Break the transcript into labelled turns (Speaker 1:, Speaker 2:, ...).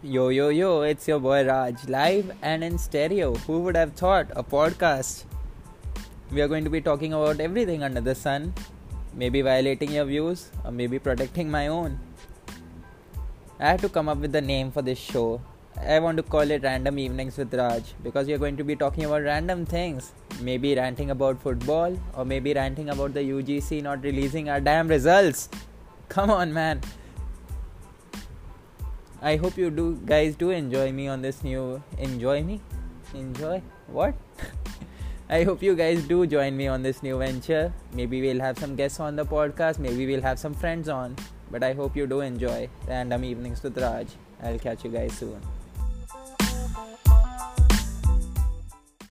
Speaker 1: Yo, yo, yo, it's your boy Raj, live and in stereo. Who would have thought? A podcast. We are going to be talking about everything under the sun, maybe violating your views, or maybe protecting my own. I had to come up with the name for this show. I want to call it Random Evenings with Raj because we are going to be talking about random things. Maybe ranting about football, or maybe ranting about the UGC not releasing our damn results. Come on, man. I hope you do guys do enjoy me on this new enjoy me? Enjoy? What? I hope you guys do join me on this new venture. Maybe we'll have some guests on the podcast. Maybe we'll have some friends on. But I hope you do enjoy. Random evenings with Raj I'll catch you guys soon